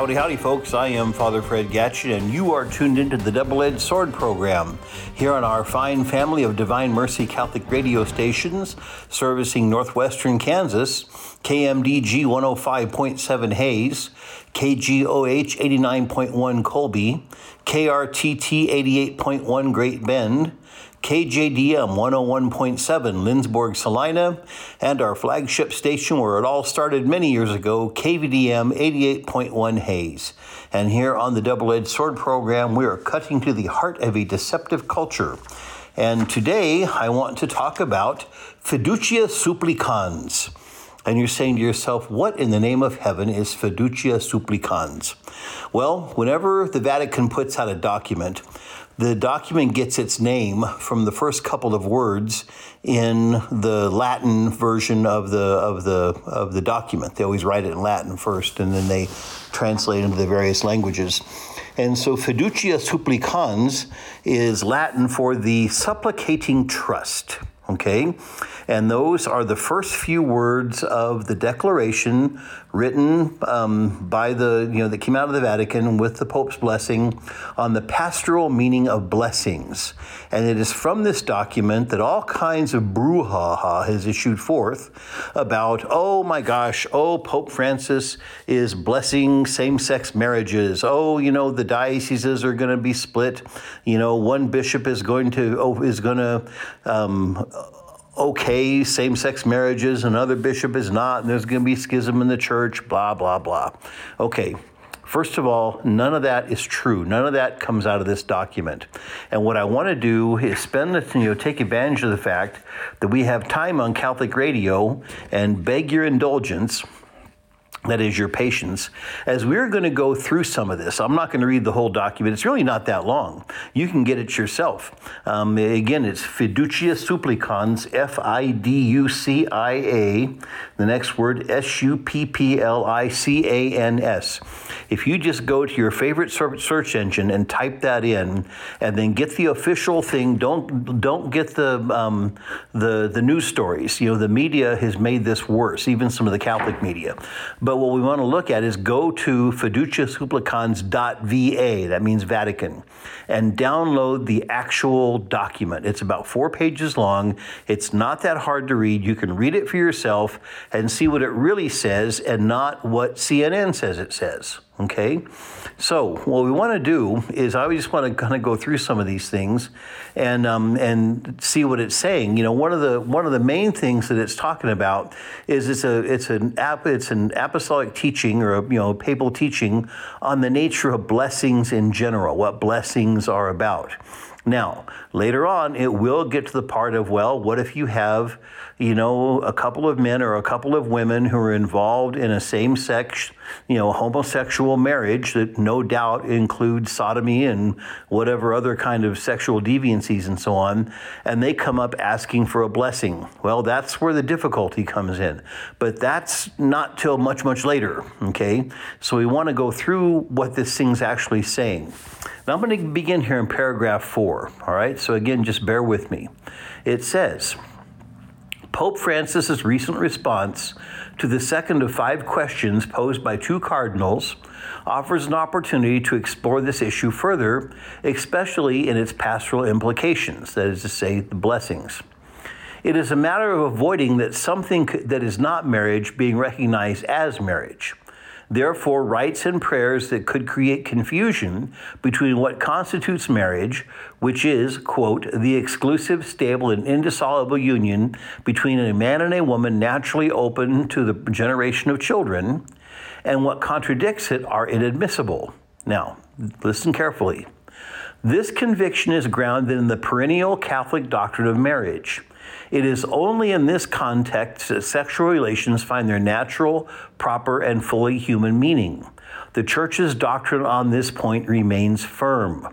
Howdy, howdy, folks. I am Father Fred Gatschet, and you are tuned into the Double Edged Sword program here on our fine family of Divine Mercy Catholic radio stations servicing northwestern Kansas, KMDG 105.7 Hays, KGOH 89.1 Colby, KRTT 88.1 Great Bend, KJDM 101.7 Lindsborg, Salina, and our flagship station where it all started many years ago, KVDM 88.1 Hays. And here on the Double Edged Sword program, we are cutting to the heart of a deceptive culture. And today I want to talk about fiducia supplicans. And you're saying to yourself, what in the name of heaven is fiducia supplicans? Well, whenever the Vatican puts out a document, the document gets its name from the first couple of words in the Latin version of the of the of the document. They always write it in Latin first, and then they translate into the various languages. And so, fiducia supplicans is Latin for the supplicating trust. Okay, and those are the first few words of the declaration written um, by the, you know, that came out of the Vatican with the Pope's blessing on the pastoral meaning of blessings. And it is from this document that all kinds of brouhaha has issued forth about, oh my gosh, oh, Pope Francis is blessing same sex marriages. Oh, you know, the dioceses are going to be split. You know, one bishop is going to, oh, is going to, um, okay same sex marriages, another bishop is not, and there's going to be schism in the church, blah, blah, blah. Okay, First of all, none of that is true. None of that comes out of this document. And what I want to do is spend, the you know, take advantage of the fact that we have time on Catholic radio and beg your indulgence that is your patience. As we're going to go through some of this, I'm not going to read the whole document. It's really not that long. You can get it yourself. Um, again, it's Fiducia Supplicans, F I D U C I A, the next word, S U P P L I C A N S. If you just go to your favorite search engine and type that in, and then get the official thing, don't don't get the um, the the news stories. You know, the media has made this worse, even some of the Catholic media. But but what we want to look at is go to fiduciasupplicans.va, that means Vatican, and download the actual document. It's about four pages long. It's not that hard to read. You can read it for yourself and see what it really says and not what CNN says it says. Okay, so what we want to do is I just want to kind of go through some of these things and um, and see what it's saying. You know, one of the one of the main things that it's talking about is it's a it's an it's an apostolic teaching or a, you know papal teaching on the nature of blessings in general, what blessings are about. Now, later on, it will get to the part of, well, what if you have, you know, a couple of men or a couple of women who are involved in a same sex, you know, homosexual marriage that no doubt includes sodomy and whatever other kind of sexual deviancies and so on, and they come up asking for a blessing. Well, that's where the difficulty comes in. But that's not till much, much later, okay? So we want to go through what this thing's actually saying. Now I'm going to begin here in paragraph four, all right? So again, just bear with me. It says, Pope Francis's recent response to the second of five questions posed by two cardinals offers an opportunity to explore this issue further, especially in its pastoral implications, that is to say, the blessings. It is a matter of avoiding that something that is not marriage being recognized as marriage. Therefore, rites and prayers that could create confusion between what constitutes marriage, which is, quote, the exclusive, stable, and indissoluble union between a man and a woman naturally open to the generation of children, and what contradicts it are inadmissible. Now, listen carefully. This conviction is grounded in the perennial Catholic doctrine of marriage. It is only in this context that sexual relations find their natural, proper, and fully human meaning. The Church's doctrine on this point remains firm.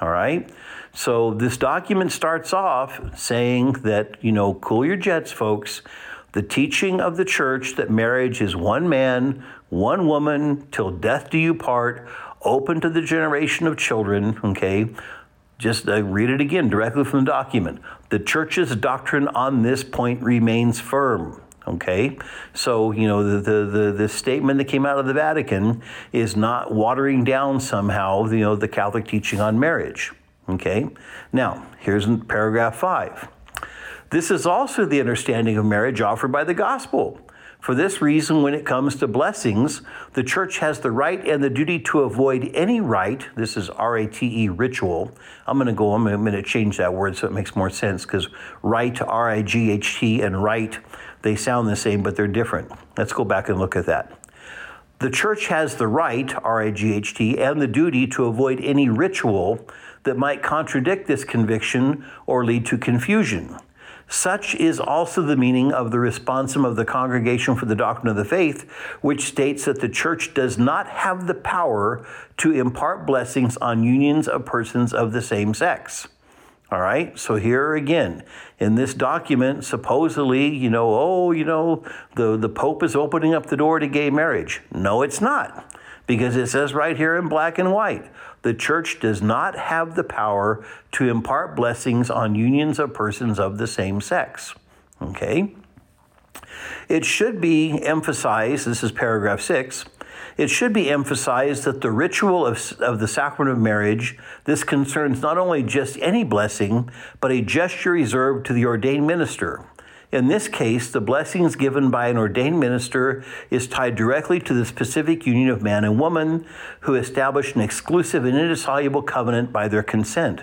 All right? So this document starts off saying that, you know, cool your jets, folks. The teaching of the church that marriage is one man, one woman, till death do you part, open to the generation of children, okay? Just uh, read it again directly from the document. The church's doctrine on this point remains firm. Okay, so you know the, the the statement that came out of the Vatican is not watering down somehow you know the Catholic teaching on marriage. Okay, now here's in paragraph five. This is also the understanding of marriage offered by the gospel. For this reason, when it comes to blessings, the church has the right and the duty to avoid any rite. This is R A T E ritual. I'm going to go, I'm going to change that word so it makes more sense because rite, R I G H T, and rite, they sound the same, but they're different. Let's go back and look at that. The church has the right, R I G H T, and the duty to avoid any ritual that might contradict this conviction or lead to confusion. Such is also the meaning of the responsum of the Congregation for the Doctrine of the Faith, which states that the church does not have the power to impart blessings on unions of persons of the same sex. All right, so here again, in this document, supposedly, you know, oh, you know, the, the Pope is opening up the door to gay marriage. No, it's not, because it says right here in black and white the church does not have the power to impart blessings on unions of persons of the same sex. Okay? It should be emphasized, this is paragraph six, it should be emphasized that the ritual of, of the sacrament of marriage, this concerns not only just any blessing, but a gesture reserved to the ordained minister. In this case, the blessings given by an ordained minister is tied directly to the specific union of man and woman who establish an exclusive and indissoluble covenant by their consent.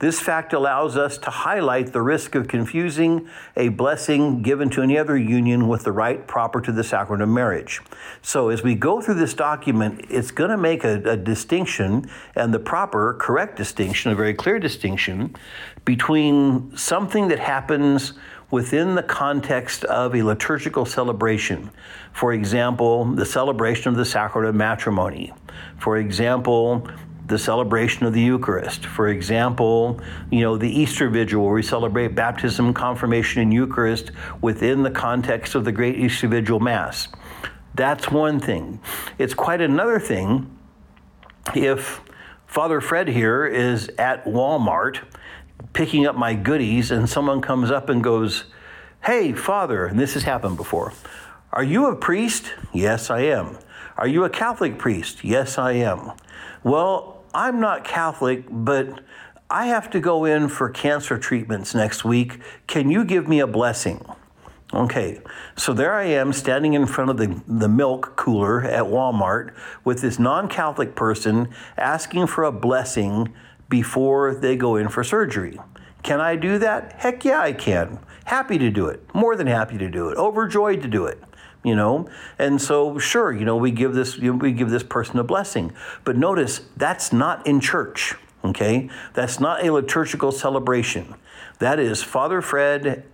This fact allows us to highlight the risk of confusing a blessing given to any other union with the rite proper to the sacrament of marriage. So, as we go through this document, it's going to make a, a distinction and the proper, correct distinction, a very clear distinction between something that happens within the context of a liturgical celebration. For example, the celebration of the sacrament of matrimony. For example, the celebration of the Eucharist. For example, you know, the Easter Vigil where we celebrate baptism, confirmation, and Eucharist within the context of the Great Easter Vigil Mass. That's one thing. It's quite another thing if Father Fred here is at Walmart picking up my goodies and someone comes up and goes, Hey, Father, and this has happened before. Are you a priest? Yes, I am. Are you a Catholic priest? Yes, I am. Well, I'm not Catholic, but I have to go in for cancer treatments next week. Can you give me a blessing? Okay, so there I am standing in front of the, the milk cooler at Walmart with this non Catholic person asking for a blessing before they go in for surgery. Can I do that? Heck yeah, I can. Happy to do it. More than happy to do it. Overjoyed to do it. You know, and so sure, you know, we give this we give this person a blessing. But notice that's not in church. Okay, that's not a liturgical celebration. That is Father Fred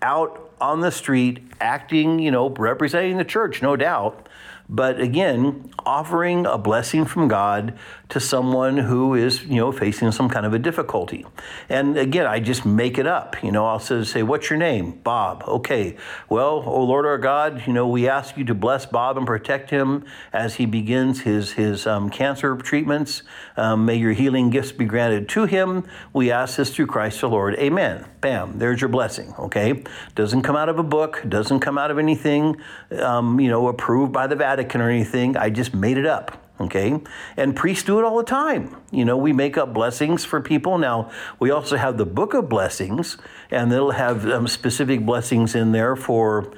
out on the street acting, you know, representing the church, no doubt, but again, offering a blessing from God to someone who is, you know, facing some kind of a difficulty. And again, I just make it up. You know, I'll say, What's your name? Bob. Okay. Well, oh Lord our God, you know, we ask you to bless Bob and protect him as he begins his, his um, cancer treatments. Um, may your healing gifts be granted to him. We ask this through Christ the Lord. Amen. Bam. There's your blessing. Okay. Doesn't come out of a book, doesn't come out of anything, um, you know, approved by the Vatican or anything. I just made it up okay? And priests do it all the time. You know, we make up blessings for people. Now, we also have the book of blessings, and it'll have um, specific blessings in there for,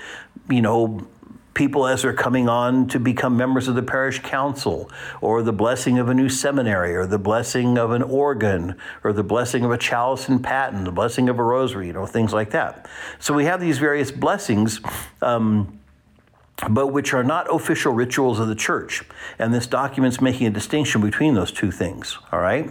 you know, people as they're coming on to become members of the parish council, or the blessing of a new seminary, or the blessing of an organ, or the blessing of a chalice and paten, the blessing of a rosary, you know, things like that. So we have these various blessings. Um, but which are not official rituals of the church. And this document's making a distinction between those two things, all right?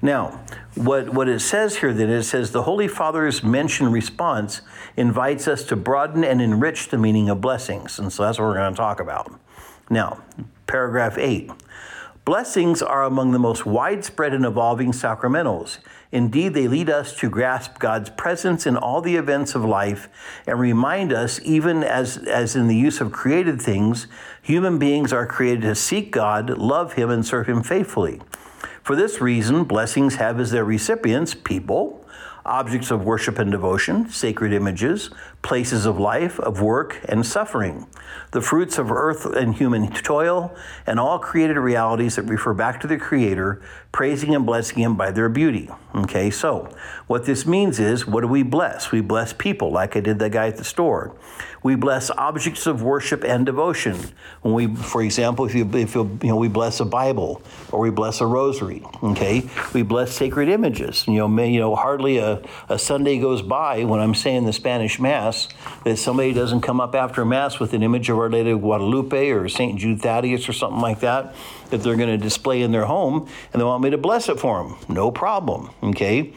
Now, what, what it says here then, it says the Holy Father's mention response invites us to broaden and enrich the meaning of blessings. And so that's what we're going to talk about. Now, paragraph 8. Blessings are among the most widespread and evolving sacramentals. Indeed, they lead us to grasp God's presence in all the events of life and remind us, even as, as in the use of created things, human beings are created to seek God, love Him, and serve Him faithfully. For this reason, blessings have as their recipients people objects of worship and devotion, sacred images, places of life, of work, and suffering, the fruits of earth and human toil, and all created realities that refer back to the Creator, praising and blessing Him by their beauty. Okay, so what this means is what do we bless? We bless people, like I did the guy at the store. We bless objects of worship and devotion. When we, for example, if you, if you, you know, we bless a Bible or we bless a rosary. Okay, we bless sacred images. You know, may, you know, hardly a, a Sunday goes by when I'm saying the Spanish Mass that somebody doesn't come up after Mass with an image of Our Lady of Guadalupe or Saint Jude Thaddeus or something like that that they're going to display in their home, and they want me to bless it for them. No problem. Okay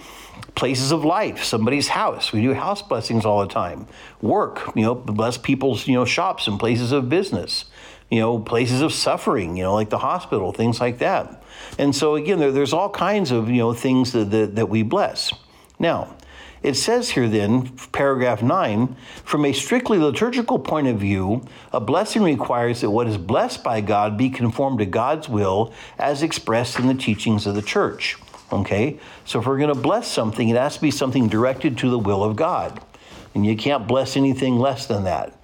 places of life, somebody's house. We do house blessings all the time. Work, you know, bless people's, you know, shops and places of business. You know, places of suffering, you know, like the hospital, things like that. And so again, there, there's all kinds of, you know, things that, that, that we bless. Now, it says here then, paragraph 9, from a strictly liturgical point of view, a blessing requires that what is blessed by God be conformed to God's will as expressed in the teachings of the church. Okay? So if we're going to bless something, it has to be something directed to the will of God. And you can't bless anything less than that.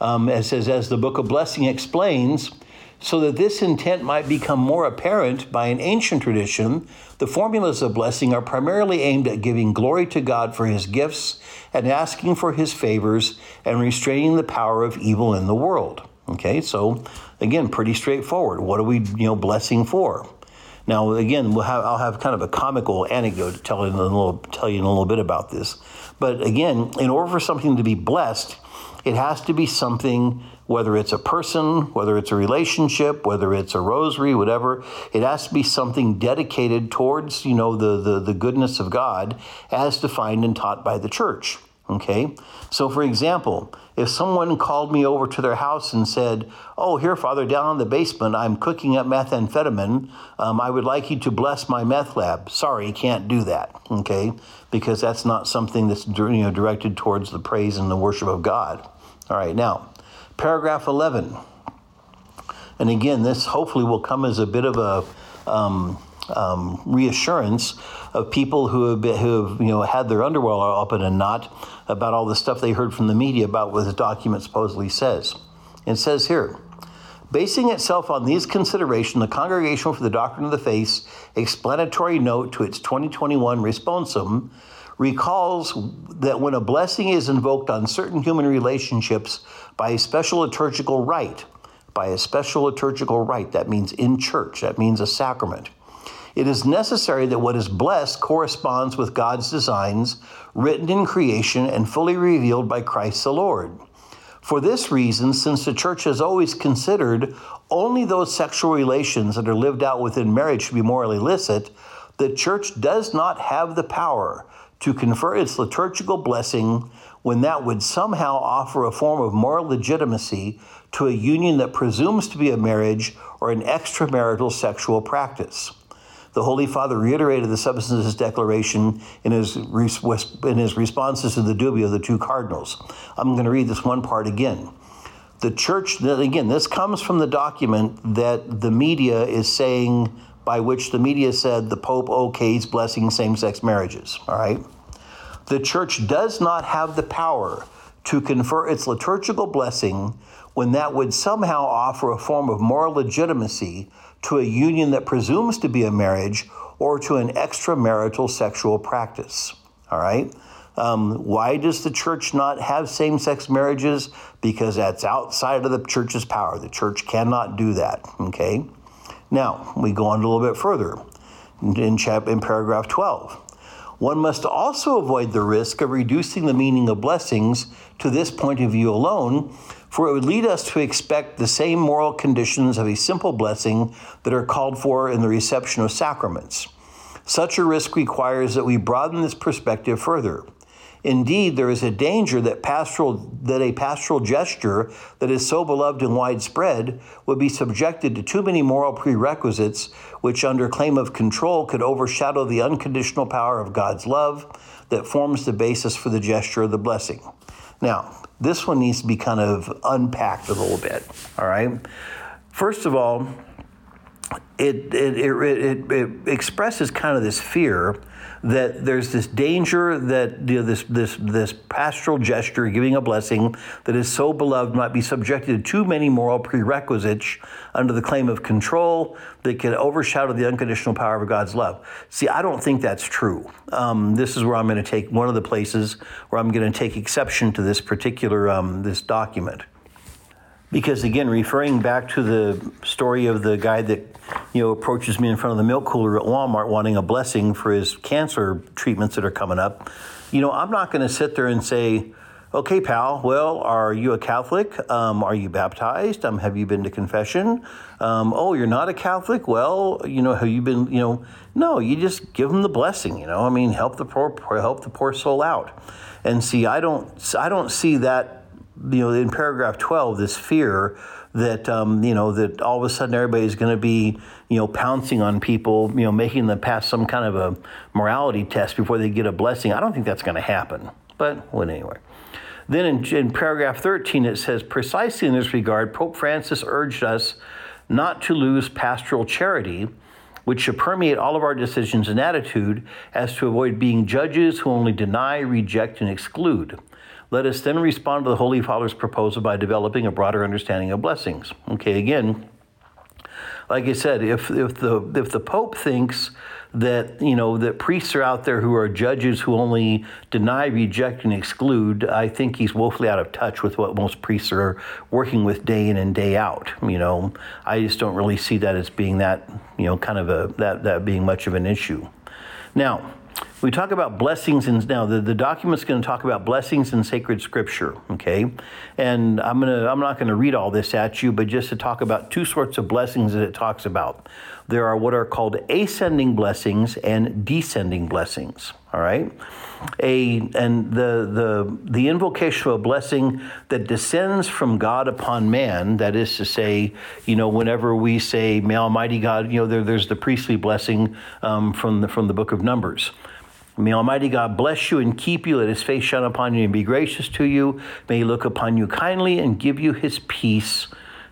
Um, it says, as the book of blessing explains, so that this intent might become more apparent by an ancient tradition, the formulas of blessing are primarily aimed at giving glory to God for his gifts and asking for his favors and restraining the power of evil in the world. Okay, so again, pretty straightforward. What are we, you know, blessing for? Now, again, we'll have, I'll have kind of a comical anecdote to tell you, a little, tell you in a little bit about this. But again, in order for something to be blessed, it has to be something, whether it's a person, whether it's a relationship, whether it's a rosary, whatever, it has to be something dedicated towards, you know, the, the, the goodness of God as defined and taught by the church. Okay? So, for example, if someone called me over to their house and said, Oh, here, Father, down in the basement, I'm cooking up methamphetamine. Um, I would like you to bless my meth lab. Sorry, can't do that. Okay? Because that's not something that's you know, directed towards the praise and the worship of God. All right, now, paragraph 11. And again, this hopefully will come as a bit of a um, um, reassurance of people who have, been, who have you know had their underwear up in a knot about all the stuff they heard from the media about what the document supposedly says. It says here. Basing itself on these considerations, the Congregation for the Doctrine of the Faith explanatory note to its 2021 responsum recalls that when a blessing is invoked on certain human relationships by a special liturgical rite, by a special liturgical rite, that means in church, that means a sacrament, it is necessary that what is blessed corresponds with God's designs written in creation and fully revealed by Christ the Lord. For this reason, since the church has always considered only those sexual relations that are lived out within marriage to be morally illicit, the church does not have the power to confer its liturgical blessing when that would somehow offer a form of moral legitimacy to a union that presumes to be a marriage or an extramarital sexual practice. The Holy Father reiterated the substance of his declaration in his, in his responses to the dubia of the two cardinals. I'm going to read this one part again. The church, again, this comes from the document that the media is saying, by which the media said the Pope okays blessing same sex marriages. All right? The church does not have the power to confer its liturgical blessing when that would somehow offer a form of moral legitimacy to a union that presumes to be a marriage or to an extramarital sexual practice. All right? Um, why does the church not have same sex marriages? Because that's outside of the church's power. The church cannot do that. Okay? Now, we go on a little bit further in, chap- in paragraph 12. One must also avoid the risk of reducing the meaning of blessings to this point of view alone for it would lead us to expect the same moral conditions of a simple blessing that are called for in the reception of sacraments. Such a risk requires that we broaden this perspective further. Indeed, there is a danger that pastoral that a pastoral gesture that is so beloved and widespread would be subjected to too many moral prerequisites, which, under claim of control, could overshadow the unconditional power of God's love that forms the basis for the gesture of the blessing. Now, this one needs to be kind of unpacked a little bit, all right? First of all, it, it, it, it, it expresses kind of this fear that there's this danger that you know, this this this pastoral gesture, giving a blessing that is so beloved, might be subjected to too many moral prerequisites under the claim of control that can overshadow the unconditional power of God's love. See, I don't think that's true. Um, this is where I'm going to take one of the places where I'm going to take exception to this particular um, this document because again referring back to the story of the guy that you know approaches me in front of the milk cooler at Walmart wanting a blessing for his cancer treatments that are coming up you know I'm not going to sit there and say okay pal well are you a Catholic? Um, are you baptized? Um, have you been to confession? Um, oh you're not a Catholic? Well you know have you been you know? No you just give them the blessing you know? I mean help the poor help the poor soul out. And see I don't I don't see that you know, in paragraph 12, this fear that, um, you know, that all of a sudden everybody's going to be, you know, pouncing on people, you know, making them pass some kind of a morality test before they get a blessing. I don't think that's going to happen. But, well, anyway. Then in, in paragraph 13, it says, precisely in this regard, Pope Francis urged us not to lose pastoral charity, which should permeate all of our decisions and attitude as to avoid being judges who only deny, reject, and exclude. Let us then respond to the Holy Father's proposal by developing a broader understanding of blessings. Okay, again, like I said, if, if the if the Pope thinks that you know that priests are out there who are judges who only deny, reject, and exclude, I think he's woefully out of touch with what most priests are working with day in and day out. You know, I just don't really see that as being that you know kind of a that that being much of an issue. Now, we talk about blessings and now the, the document's going to talk about blessings in sacred scripture okay? And i'm going to i'm not going to read all this at you but just to talk about two sorts of blessings that it talks about. There are what are called ascending blessings and descending blessings all right? A and the the the invocation of a blessing that descends from God upon man that is to say you know whenever we say may almighty God you know there, there's the priestly blessing um, from the from the book of numbers May Almighty God bless you and keep you. Let his face shine upon you and be gracious to you. May he look upon you kindly and give you his peace.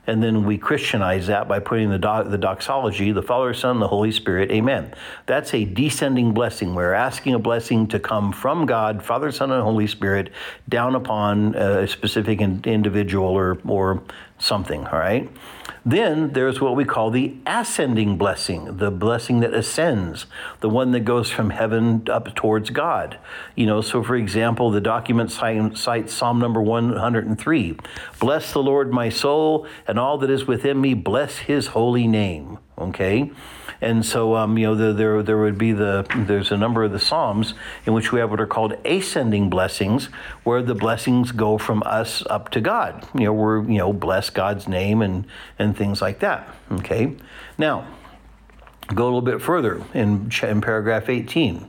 And then we Christianize that by putting the, do- the doxology, the Father, Son, the Holy Spirit. Amen. That's a descending blessing. We're asking a blessing to come from God, Father, Son, and Holy Spirit, down upon a specific individual or, or something, all right? Then there's what we call the ascending blessing, the blessing that ascends, the one that goes from heaven up towards God. You know, so for example, the document cites Psalm number 103 Bless the Lord, my soul, and all that is within me, bless his holy name. Okay? And so, um, you know, the, there there would be the there's a number of the psalms in which we have what are called ascending blessings, where the blessings go from us up to God. You know, we're you know bless God's name and and things like that. Okay, now go a little bit further in in paragraph 18.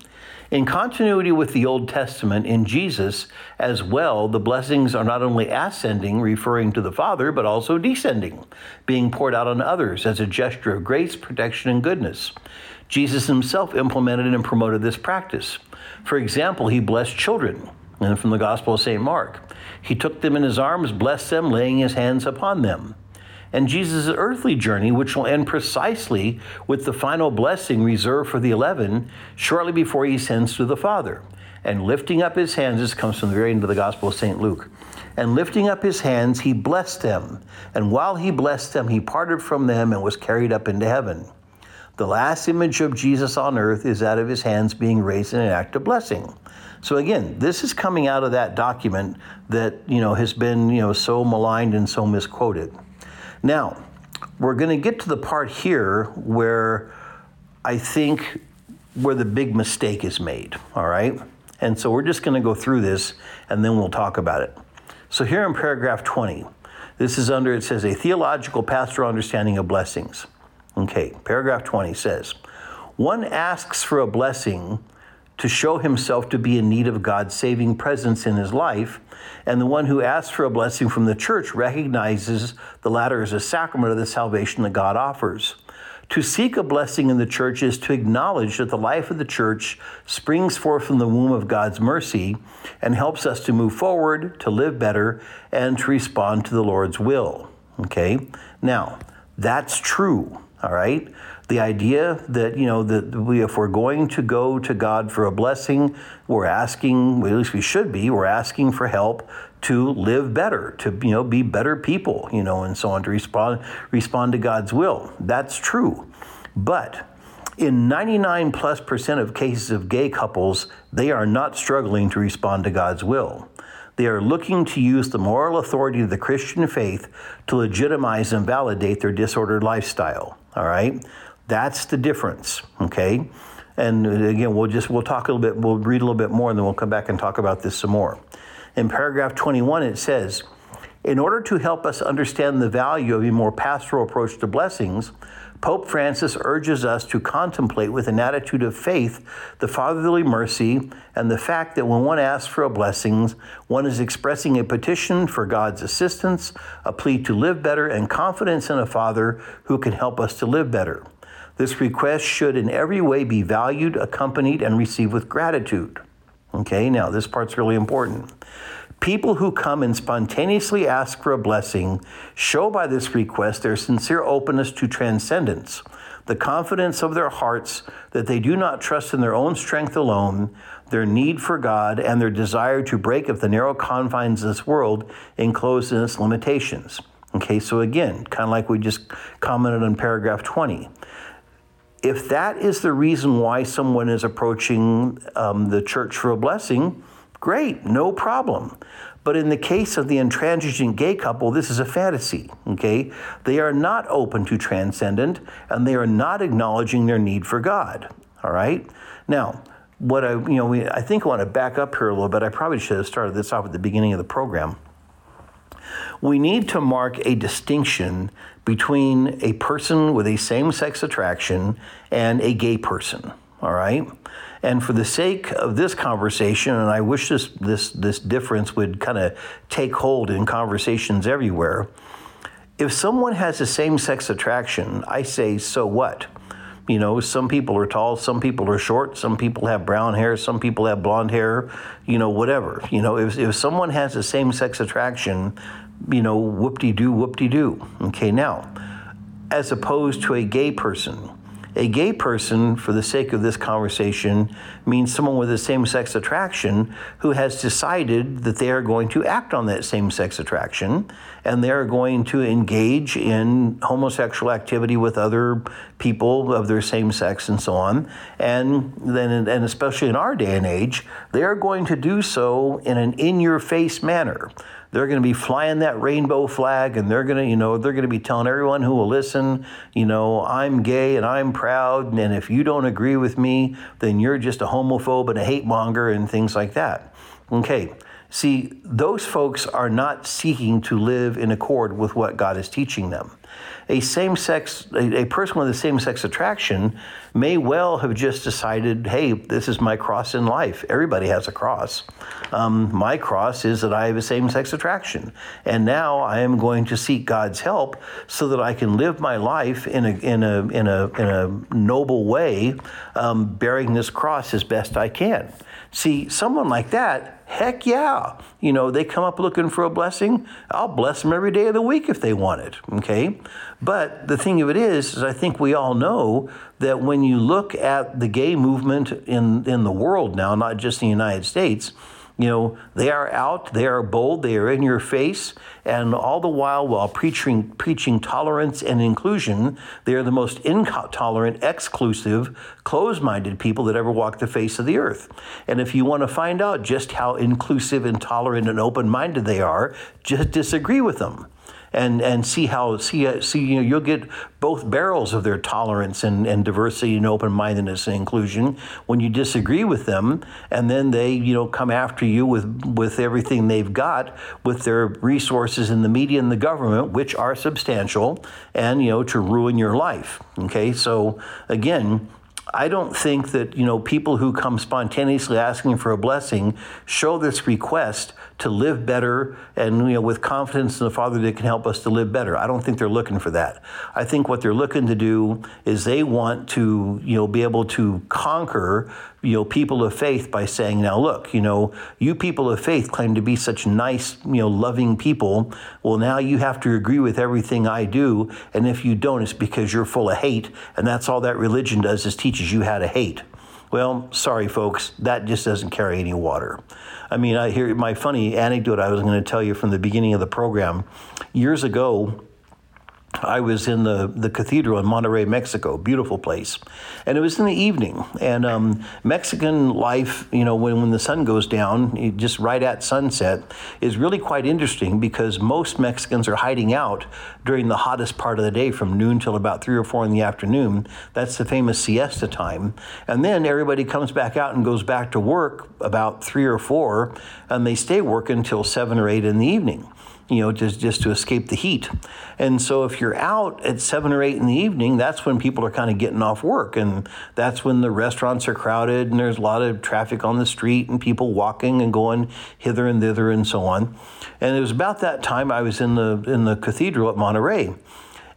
In continuity with the Old Testament, in Jesus as well, the blessings are not only ascending, referring to the Father, but also descending, being poured out on others as a gesture of grace, protection, and goodness. Jesus himself implemented and promoted this practice. For example, he blessed children, and from the Gospel of St. Mark. He took them in his arms, blessed them, laying his hands upon them and Jesus' earthly journey, which will end precisely with the final blessing reserved for the eleven shortly before he ascends to the Father. And lifting up his hands, this comes from the very end of the Gospel of St. Luke. And lifting up his hands, he blessed them. And while he blessed them, he parted from them and was carried up into heaven. The last image of Jesus on earth is that of his hands being raised in an act of blessing. So again, this is coming out of that document that, you know, has been, you know, so maligned and so misquoted. Now, we're going to get to the part here where I think where the big mistake is made, all right? And so we're just going to go through this and then we'll talk about it. So here in paragraph 20, this is under, it says, a theological pastoral understanding of blessings. Okay, paragraph 20 says, one asks for a blessing to show himself to be in need of God's saving presence in his life, and the one who asks for a blessing from the church recognizes the latter as a sacrament of the salvation that God offers. To seek a blessing in the church is to acknowledge that the life of the church springs forth from the womb of God's mercy and helps us to move forward, to live better, and to respond to the Lord's will. Okay? Now, that's true, all right? The idea that, you know, that we, if we're going to go to God for a blessing, we're asking, well, at least we should be, we're asking for help to live better, to, you know, be better people, you know, and so on, to respond, respond to God's will. That's true. But in 99 plus percent of cases of gay couples, they are not struggling to respond to God's will. They are looking to use the moral authority of the Christian faith to legitimize and validate their disordered lifestyle. All right? That's the difference, okay? And uh, again, we'll just we'll talk a little bit, we'll read a little bit more and then we'll come back and talk about this some more. In paragraph 21 it says, in order to help us understand the value of a more pastoral approach to blessings, Pope Francis urges us to contemplate with an attitude of faith the fatherly mercy and the fact that when one asks for a blessing, one is expressing a petition for God's assistance, a plea to live better, and confidence in a Father who can help us to live better. This request should in every way be valued, accompanied, and received with gratitude. Okay, now this part's really important. People who come and spontaneously ask for a blessing show by this request their sincere openness to transcendence, the confidence of their hearts that they do not trust in their own strength alone, their need for God, and their desire to break of the narrow confines of this world enclosed in its limitations. Okay, so again, kind of like we just commented on paragraph 20 if that is the reason why someone is approaching um, the church for a blessing, Great, no problem. But in the case of the intransigent gay couple, this is a fantasy, okay? They are not open to transcendent and they are not acknowledging their need for God, all right? Now, what I, you know, we, I think I want to back up here a little bit. I probably should have started this off at the beginning of the program. We need to mark a distinction between a person with a same sex attraction and a gay person, all right? And for the sake of this conversation, and I wish this this this difference would kind of take hold in conversations everywhere. If someone has a same-sex attraction, I say, so what? You know, some people are tall, some people are short, some people have brown hair, some people have blonde hair, you know, whatever. You know, if, if someone has a same sex attraction, you know, whoop de doo, whoop de doo. Okay, now, as opposed to a gay person, a gay person, for the sake of this conversation, means someone with a same sex attraction who has decided that they are going to act on that same sex attraction and they are going to engage in homosexual activity with other people of their same sex and so on. And then, and especially in our day and age, they are going to do so in an in your face manner. They're going to be flying that rainbow flag and they're going to, you know, they're going to be telling everyone who will listen, you know, I'm gay and I'm proud. And if you don't agree with me, then you're just a homophobe and a hate monger and things like that. Okay. See, those folks are not seeking to live in accord with what God is teaching them a same sex, a, a person with a same sex attraction may well have just decided, hey, this is my cross in life. Everybody has a cross. Um, my cross is that I have a same sex attraction. And now I am going to seek God's help so that I can live my life in a, in a, in a, in a noble way, um, bearing this cross as best I can. See, someone like that, heck yeah. You know, they come up looking for a blessing. I'll bless them every day of the week if they want it. Okay. But the thing of it is, is I think we all know that when you look at the gay movement in, in the world now, not just in the United States, you know, they are out, they are bold, they are in your face, and all the while, while preaching, preaching tolerance and inclusion, they are the most intolerant, exclusive, closed minded people that ever walked the face of the earth. And if you want to find out just how inclusive and tolerant and open minded they are, just disagree with them and and see how see uh, see you know you'll get both barrels of their tolerance and, and diversity and open mindedness and inclusion when you disagree with them and then they you know come after you with with everything they've got with their resources in the media and the government which are substantial and you know to ruin your life okay? So again I don't think that you know people who come spontaneously asking for a blessing show this request to live better and you know with confidence in the Father that can help us to live better. I don't think they're looking for that. I think what they're looking to do is they want to you know be able to conquer you know people of faith by saying now look you know you people of faith claim to be such nice you know loving people well now you have to agree with everything I do and if you don't it's because you're full of hate and that's all that religion does is teaches you how to hate. Well, sorry, folks, that just doesn't carry any water. I mean, I hear my funny anecdote I was going to tell you from the beginning of the program. Years ago, I was in the, the cathedral in Monterrey, Mexico, beautiful place. And it was in the evening. And um, Mexican life, you know, when, when the sun goes down, just right at sunset, is really quite interesting because most Mexicans are hiding out during the hottest part of the day from noon till about three or four in the afternoon. That's the famous siesta time. And then everybody comes back out and goes back to work about three or four, and they stay working until seven or eight in the evening you know, just, just to escape the heat. And so if you're out at seven or eight in the evening, that's when people are kind of getting off work. And that's when the restaurants are crowded and there's a lot of traffic on the street and people walking and going hither and thither and so on. And it was about that time I was in the, in the cathedral at Monterrey.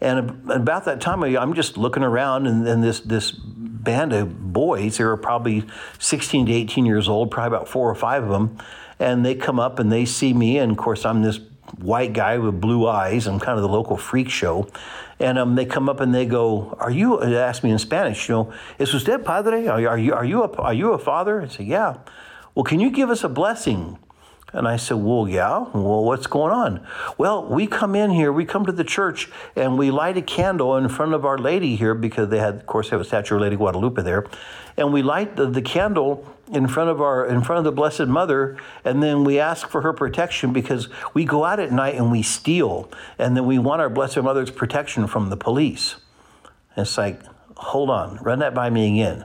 And about that time, I'm just looking around, and, and this this band of boys, they were probably 16 to 18 years old, probably about four or five of them, and they come up and they see me, and of course I'm this white guy with blue eyes. I'm kind of the local freak show. And um, they come up and they go, "Are you?" They ask me in Spanish, you know, "Es usted padre? Are, are you are you a are you a father?" I say, "Yeah." Well, can you give us a blessing? And I said, Well, yeah. Well, what's going on? Well, we come in here, we come to the church, and we light a candle in front of Our Lady here because they had, of course, they have a statue of Lady Guadalupe there. And we light the, the candle in front of our in front of the Blessed Mother, and then we ask for her protection because we go out at night and we steal, and then we want our Blessed Mother's protection from the police. And it's like, hold on, run that by me again.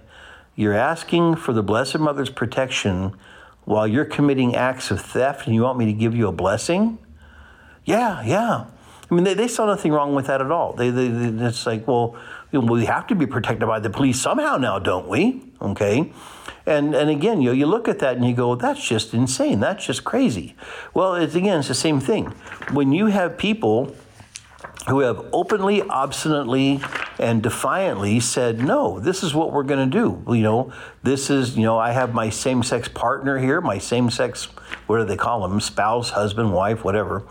You're asking for the Blessed Mother's protection while you're committing acts of theft and you want me to give you a blessing? Yeah, yeah. I mean, they, they saw nothing wrong with that at all. They, they, they, it's like, well, we have to be protected by the police somehow now, don't we? Okay. And, and again, you, you look at that and you go, that's just insane. That's just crazy. Well, it's again, it's the same thing. When you have people who have openly, obstinately, and defiantly said, no, this is what we're going to do. You know, this is, you know, I have my same sex partner here, my same sex, what do they call them? Spouse, husband, wife, whatever.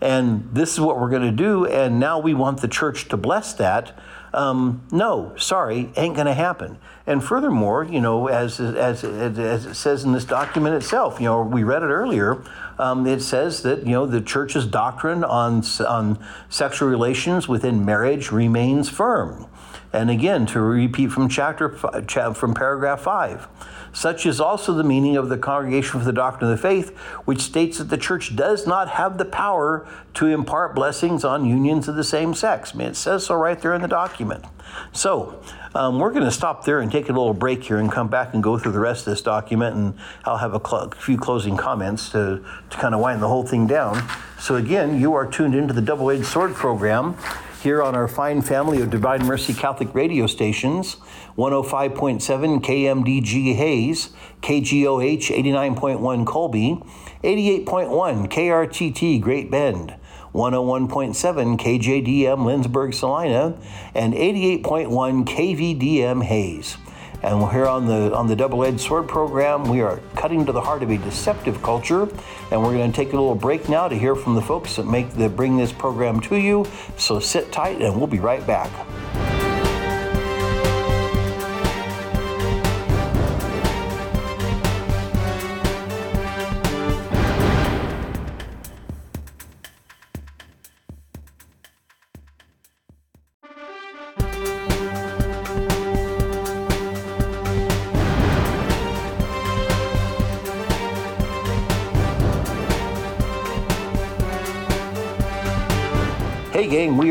And this is what we're going to do. And now we want the church to bless that. Um, no, sorry, ain't going to happen. And furthermore, you know, as, as, as it says in this document itself, you know, we read it earlier, um, it says that, you know, the church's doctrine on, on sexual relations within marriage remains firm. And again, to repeat from chapter from paragraph five, such is also the meaning of the Congregation for the Doctrine of the Faith, which states that the church does not have the power to impart blessings on unions of the same sex. I mean, it says so right there in the document. So, um, we're going to stop there and take a little break here and come back and go through the rest of this document, and I'll have a cl- few closing comments to, to kind of wind the whole thing down. So, again, you are tuned into the Double Edged Sword program here on our fine family of Divine Mercy Catholic radio stations 105.7 KMDG Hays, KGOH 89.1 Colby, 88.1 KRTT Great Bend. 101.7 KJDM Lindsborg Salina, and 88.1 KVDM Hays. And we're here on the on the Double Edged Sword program. We are cutting to the heart of a deceptive culture, and we're going to take a little break now to hear from the folks that make that bring this program to you. So sit tight, and we'll be right back.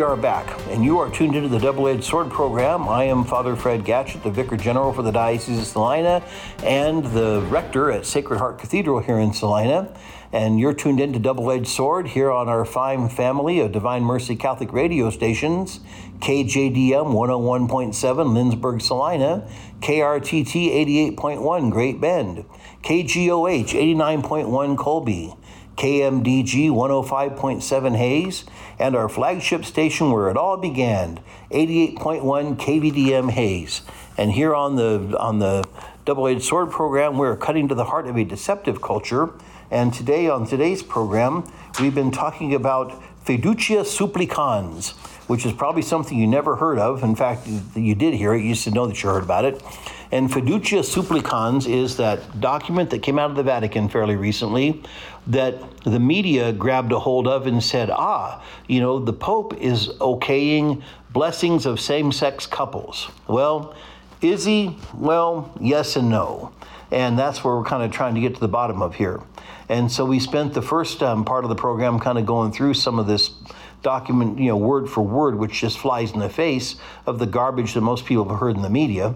We are back, and you are tuned into the Double Edged Sword program. I am Father Fred Gatschet, the Vicar General for the Diocese of Salina and the Rector at Sacred Heart Cathedral here in Salina. And you're tuned into Double Edged Sword here on our fine family of Divine Mercy Catholic radio stations KJDM 101.7 Lindsborg Salina, KRTT 88.1 Great Bend, KGOH 89.1 Colby. KMDG 105.7 Hays, and our flagship station where it all began, 88.1 KVDM Hays. And here on the on the Double-Edged Sword program, we're cutting to the heart of a deceptive culture. And today on today's program, we've been talking about fiducia supplicans, which is probably something you never heard of. In fact, you did hear it. You used to know that you heard about it. And fiducia supplicans is that document that came out of the Vatican fairly recently that the media grabbed a hold of and said, ah, you know, the Pope is okaying blessings of same sex couples. Well, is he? Well, yes and no. And that's where we're kind of trying to get to the bottom of here. And so we spent the first um, part of the program kind of going through some of this document, you know, word for word, which just flies in the face of the garbage that most people have heard in the media.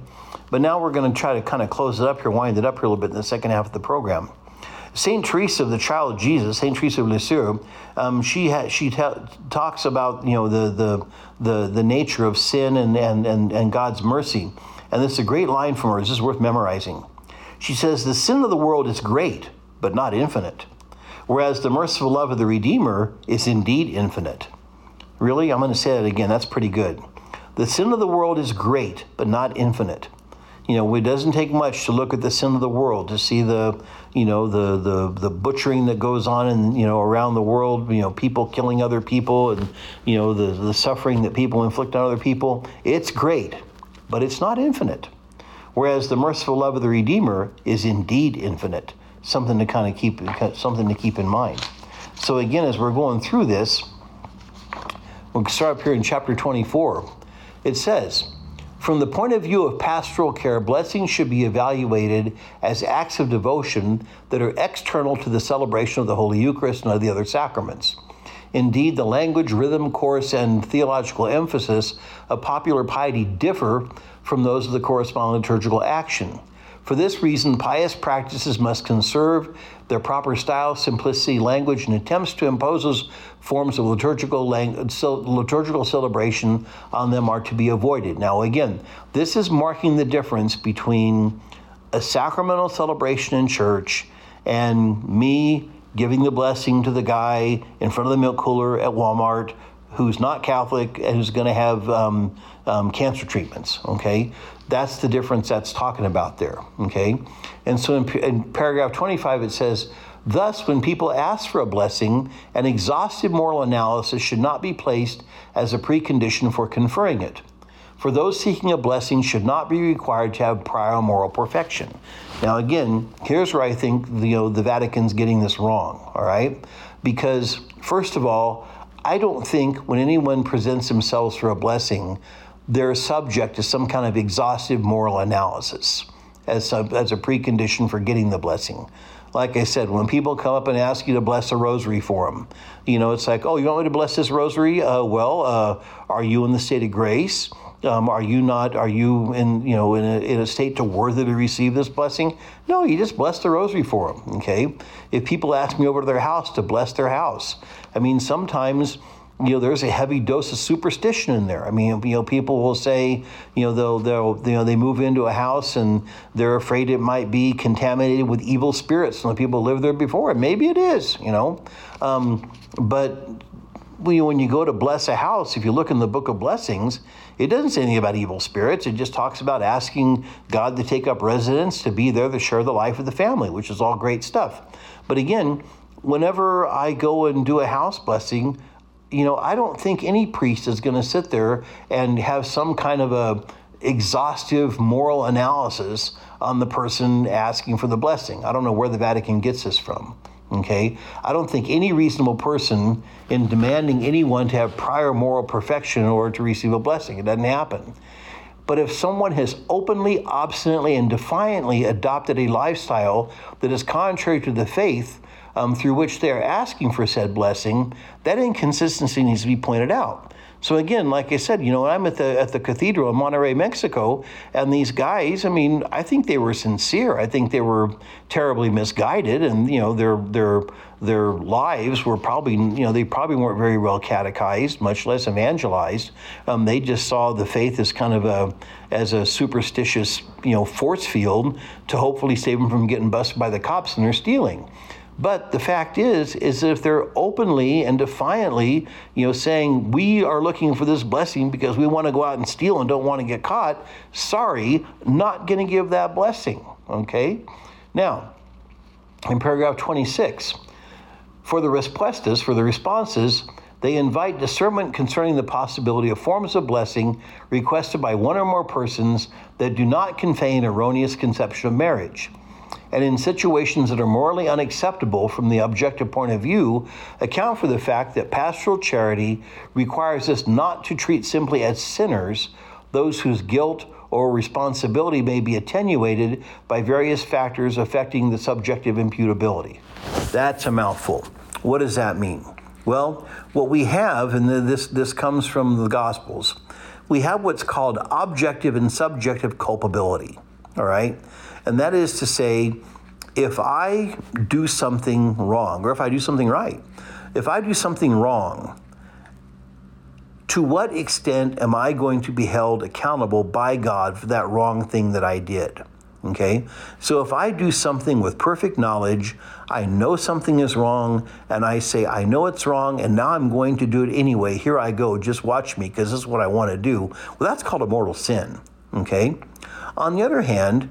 But now we're going to try to kind of close it up here, wind it up here a little bit in the second half of the program. Saint Teresa of the Child Jesus, Saint Teresa of Lisieux, um, she ha- she ta- talks about you know the the the, the nature of sin and, and, and, and God's mercy, and this is a great line from her. It's just worth memorizing. She says, "The sin of the world is great, but not infinite, whereas the merciful love of the Redeemer is indeed infinite." Really? I'm going to say that again. That's pretty good. The sin of the world is great, but not infinite. You know, it doesn't take much to look at the sin of the world to see the, you know, the the the butchering that goes on and you know around the world. You know, people killing other people, and you know the the suffering that people inflict on other people. It's great, but it's not infinite. Whereas the merciful love of the Redeemer is indeed infinite. Something to kind of keep something to keep in mind. So again, as we're going through this, we'll start up here in chapter 24. It says. From the point of view of pastoral care, blessings should be evaluated as acts of devotion that are external to the celebration of the Holy Eucharist and of the other sacraments. Indeed, the language, rhythm, course, and theological emphasis of popular piety differ from those of the corresponding liturgical action. For this reason, pious practices must conserve their proper style, simplicity, language, and attempts to impose those forms of liturgical, liturgical celebration on them are to be avoided. Now, again, this is marking the difference between a sacramental celebration in church and me giving the blessing to the guy in front of the milk cooler at Walmart who's not Catholic and who's going to have um, um, cancer treatments. Okay, that's the difference that's talking about there. Okay, and so in, in paragraph 25 it says. Thus, when people ask for a blessing, an exhaustive moral analysis should not be placed as a precondition for conferring it. For those seeking a blessing should not be required to have prior moral perfection. Now, again, here's where I think you know the Vatican's getting this wrong. All right, because first of all, I don't think when anyone presents themselves for a blessing, they're subject to some kind of exhaustive moral analysis as a, as a precondition for getting the blessing. Like I said, when people come up and ask you to bless a rosary for them, you know, it's like, oh, you want me to bless this rosary? Uh, well, uh, are you in the state of grace? Um, are you not? Are you in you know in a, in a state to worthy to receive this blessing? No, you just bless the rosary for them. Okay. If people ask me over to their house to bless their house, I mean sometimes you know there's a heavy dose of superstition in there. I mean, you know, people will say, you know, they'll they'll you know they move into a house and they're afraid it might be contaminated with evil spirits, and the people lived there before. And maybe it is, you know, um, but when you go to bless a house, if you look in the book of blessings, it doesn't say anything about evil spirits. It just talks about asking God to take up residence, to be there to share the life of the family, which is all great stuff. But again, whenever I go and do a house blessing, you know, I don't think any priest is going to sit there and have some kind of a exhaustive moral analysis on the person asking for the blessing. I don't know where the Vatican gets this from. Okay? I don't think any reasonable person in demanding anyone to have prior moral perfection in order to receive a blessing. It doesn't happen. But if someone has openly, obstinately, and defiantly adopted a lifestyle that is contrary to the faith um, through which they are asking for said blessing, that inconsistency needs to be pointed out. So again, like I said, you know, I'm at the at the cathedral in Monterrey, Mexico, and these guys, I mean, I think they were sincere. I think they were terribly misguided, and you know, their their their lives were probably, you know, they probably weren't very well catechized, much less evangelized. Um, they just saw the faith as kind of a as a superstitious, you know, force field to hopefully save them from getting busted by the cops and their stealing. But the fact is, is if they're openly and defiantly, you know, saying we are looking for this blessing because we want to go out and steal and don't want to get caught, sorry, not going to give that blessing. Okay. Now, in paragraph 26, for the respuestas, for the responses, they invite discernment concerning the possibility of forms of blessing requested by one or more persons that do not convey an erroneous conception of marriage and in situations that are morally unacceptable from the objective point of view, account for the fact that pastoral charity requires us not to treat simply as sinners those whose guilt or responsibility may be attenuated by various factors affecting the subjective imputability. That's a mouthful. What does that mean? Well, what we have, and this, this comes from the Gospels, we have what's called objective and subjective culpability. All right? And that is to say, if I do something wrong, or if I do something right, if I do something wrong, to what extent am I going to be held accountable by God for that wrong thing that I did? Okay? So if I do something with perfect knowledge, I know something is wrong, and I say, I know it's wrong, and now I'm going to do it anyway. Here I go, just watch me, because this is what I want to do. Well, that's called a mortal sin. Okay? On the other hand,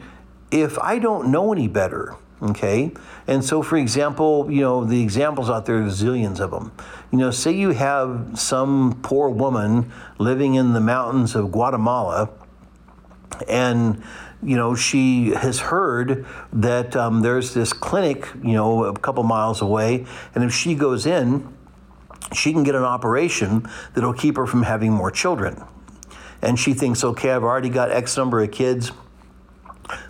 if I don't know any better, okay? And so, for example, you know, the examples out there, there's zillions of them. You know, say you have some poor woman living in the mountains of Guatemala, and you know, she has heard that um, there's this clinic, you know, a couple miles away, and if she goes in, she can get an operation that'll keep her from having more children. And she thinks, okay, I've already got X number of kids.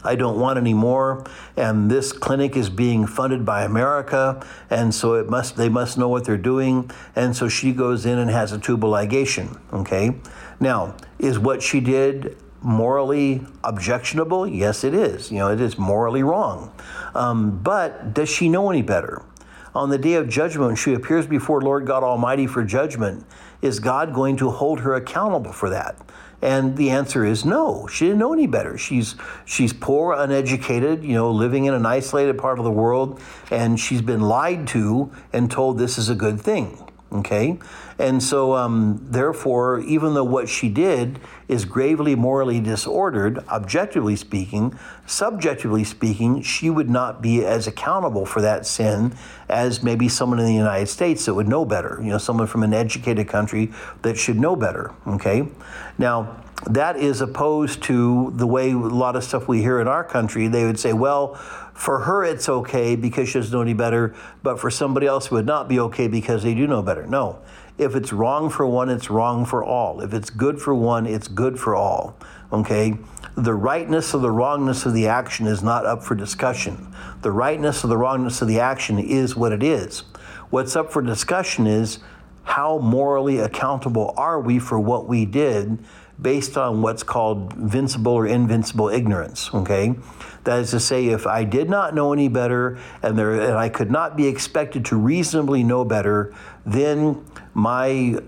I don't want any more. And this clinic is being funded by America, and so it must they must know what they're doing. And so she goes in and has a tubal ligation. Okay. Now, is what she did morally objectionable? Yes, it is. You know, it is morally wrong. Um, but does she know any better? On the day of judgment, she appears before Lord God Almighty for judgment, is God going to hold her accountable for that? And the answer is no. She didn't know any better. She's she's poor, uneducated, you know, living in an isolated part of the world, and she's been lied to and told this is a good thing. Okay? And so, um, therefore, even though what she did is gravely morally disordered, objectively speaking, subjectively speaking, she would not be as accountable for that sin as maybe someone in the United States that would know better, you know, someone from an educated country that should know better. Okay? Now, that is opposed to the way a lot of stuff we hear in our country. They would say, well, for her it's okay because she doesn't know any better, but for somebody else it would not be okay because they do know better. No. If it's wrong for one, it's wrong for all. If it's good for one, it's good for all. Okay? The rightness or the wrongness of the action is not up for discussion. The rightness or the wrongness of the action is what it is. What's up for discussion is how morally accountable are we for what we did based on what's called vincible or invincible ignorance. Okay, that is to say, if I did not know any better and there and I could not be expected to reasonably know better, then my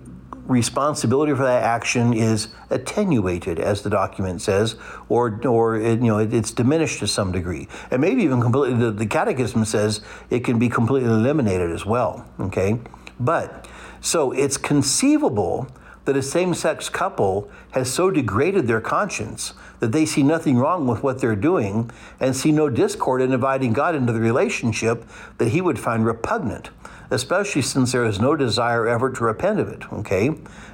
responsibility for that action is attenuated, as the document says, or or it, you know it, it's diminished to some degree, and maybe even completely. The, the Catechism says it can be completely eliminated as well. Okay, but so it's conceivable that a same sex couple has so degraded their conscience that they see nothing wrong with what they're doing and see no discord in inviting God into the relationship that he would find repugnant, especially since there is no desire ever to repent of it. Okay?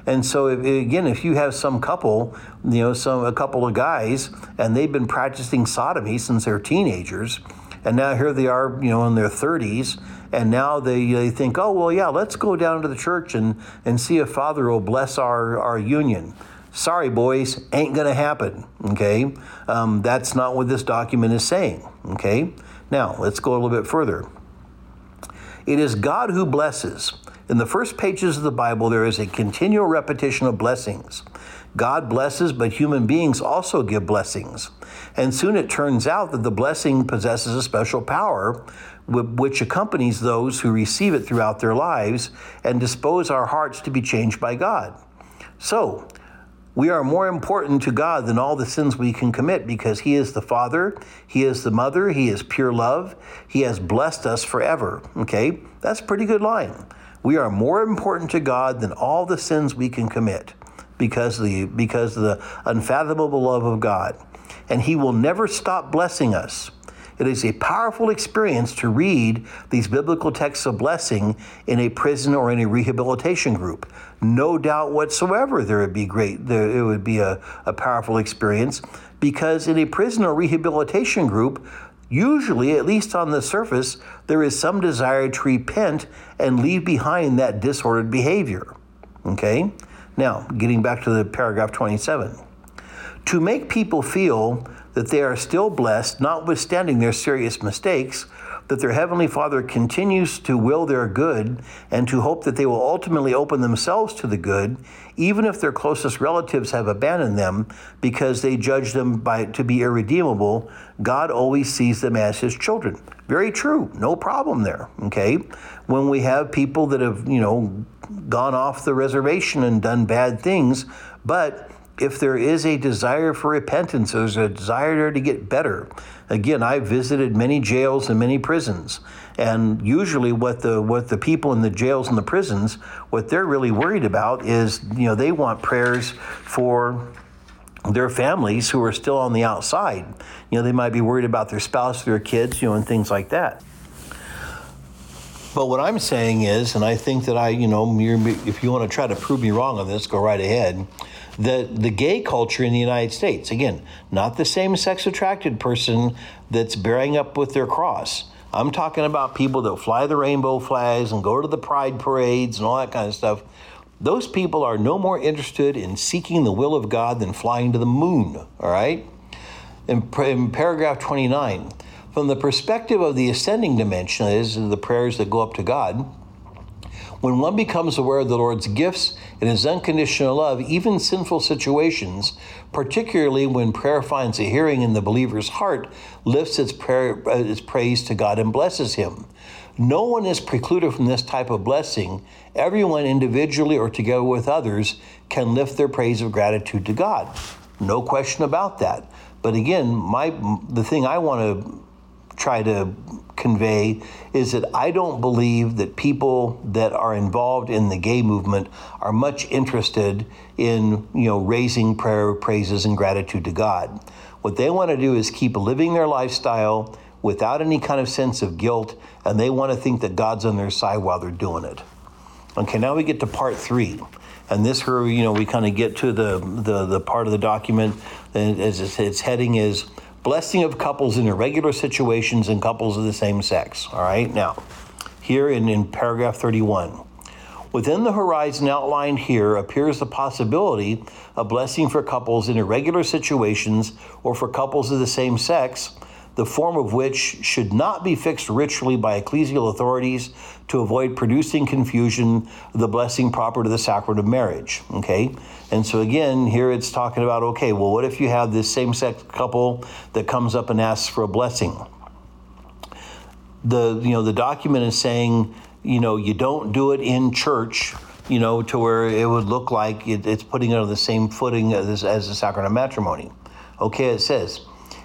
And so, if, again, if you have some couple, you know, some a couple of guys, and they've been practicing sodomy since they're teenagers, and now here they are, you know, in their 30s, and now they, they think, oh, well, yeah, let's go down to the church and, and see if Father will bless our, our union. Sorry, boys, ain't going to happen, okay? Um, that's not what this document is saying, okay? Now, let's go a little bit further. It is God who blesses. In the first pages of the Bible, there is a continual repetition of blessings. God blesses, but human beings also give blessings. And soon it turns out that the blessing possesses a special power which accompanies those who receive it throughout their lives and dispose our hearts to be changed by God. So, we are more important to God than all the sins we can commit because He is the Father, He is the Mother, He is pure love, He has blessed us forever. Okay? That's a pretty good line. We are more important to God than all the sins we can commit because of the, because of the unfathomable love of God. And He will never stop blessing us. It is a powerful experience to read these biblical texts of blessing in a prison or in a rehabilitation group. No doubt whatsoever, there would be great, there, it would be a, a powerful experience because in a prison or rehabilitation group, usually, at least on the surface, there is some desire to repent and leave behind that disordered behavior. Okay? Now, getting back to the paragraph 27. To make people feel that they are still blessed, notwithstanding their serious mistakes, that their Heavenly Father continues to will their good and to hope that they will ultimately open themselves to the good, even if their closest relatives have abandoned them because they judge them by, to be irredeemable, God always sees them as His children. Very true, no problem there, okay? When we have people that have, you know, gone off the reservation and done bad things, but if there is a desire for repentance, there's a desire to get better. Again, I've visited many jails and many prisons, and usually what the what the people in the jails and the prisons, what they're really worried about is, you know, they want prayers for their families who are still on the outside. You know, they might be worried about their spouse, their kids, you know, and things like that. But what I'm saying is, and I think that I, you know, if you want to try to prove me wrong on this, go right ahead the the gay culture in the United States. Again, not the same sex attracted person that's bearing up with their cross. I'm talking about people that fly the rainbow flags and go to the pride parades and all that kind of stuff. Those people are no more interested in seeking the will of God than flying to the moon, all right? In, in paragraph 29, from the perspective of the ascending dimension, that is, the prayers that go up to God, when one becomes aware of the Lord's gifts and his unconditional love, even sinful situations, particularly when prayer finds a hearing in the believer's heart, lifts its, prayer, uh, its praise to God and blesses him. No one is precluded from this type of blessing. Everyone, individually or together with others, can lift their praise of gratitude to God. No question about that. But again, my the thing I want to try to convey is that I don't believe that people that are involved in the gay movement are much interested in, you know, raising prayer, praises, and gratitude to God. What they want to do is keep living their lifestyle without any kind of sense of guilt, and they want to think that God's on their side while they're doing it. Okay, now we get to part three. And this, you know, we kind of get to the, the, the part of the document, and as its heading is blessing of couples in irregular situations and couples of the same sex. All right, now, here in, in paragraph 31. Within the horizon outlined here appears the possibility of blessing for couples in irregular situations or for couples of the same sex the form of which should not be fixed ritually by ecclesial authorities to avoid producing confusion the blessing proper to the sacrament of marriage. Okay? And so again, here it's talking about okay, well, what if you have this same sex couple that comes up and asks for a blessing? The you know the document is saying you know you don't do it in church you know to where it would look like it, it's putting it on the same footing as, as the sacrament of matrimony. Okay, it says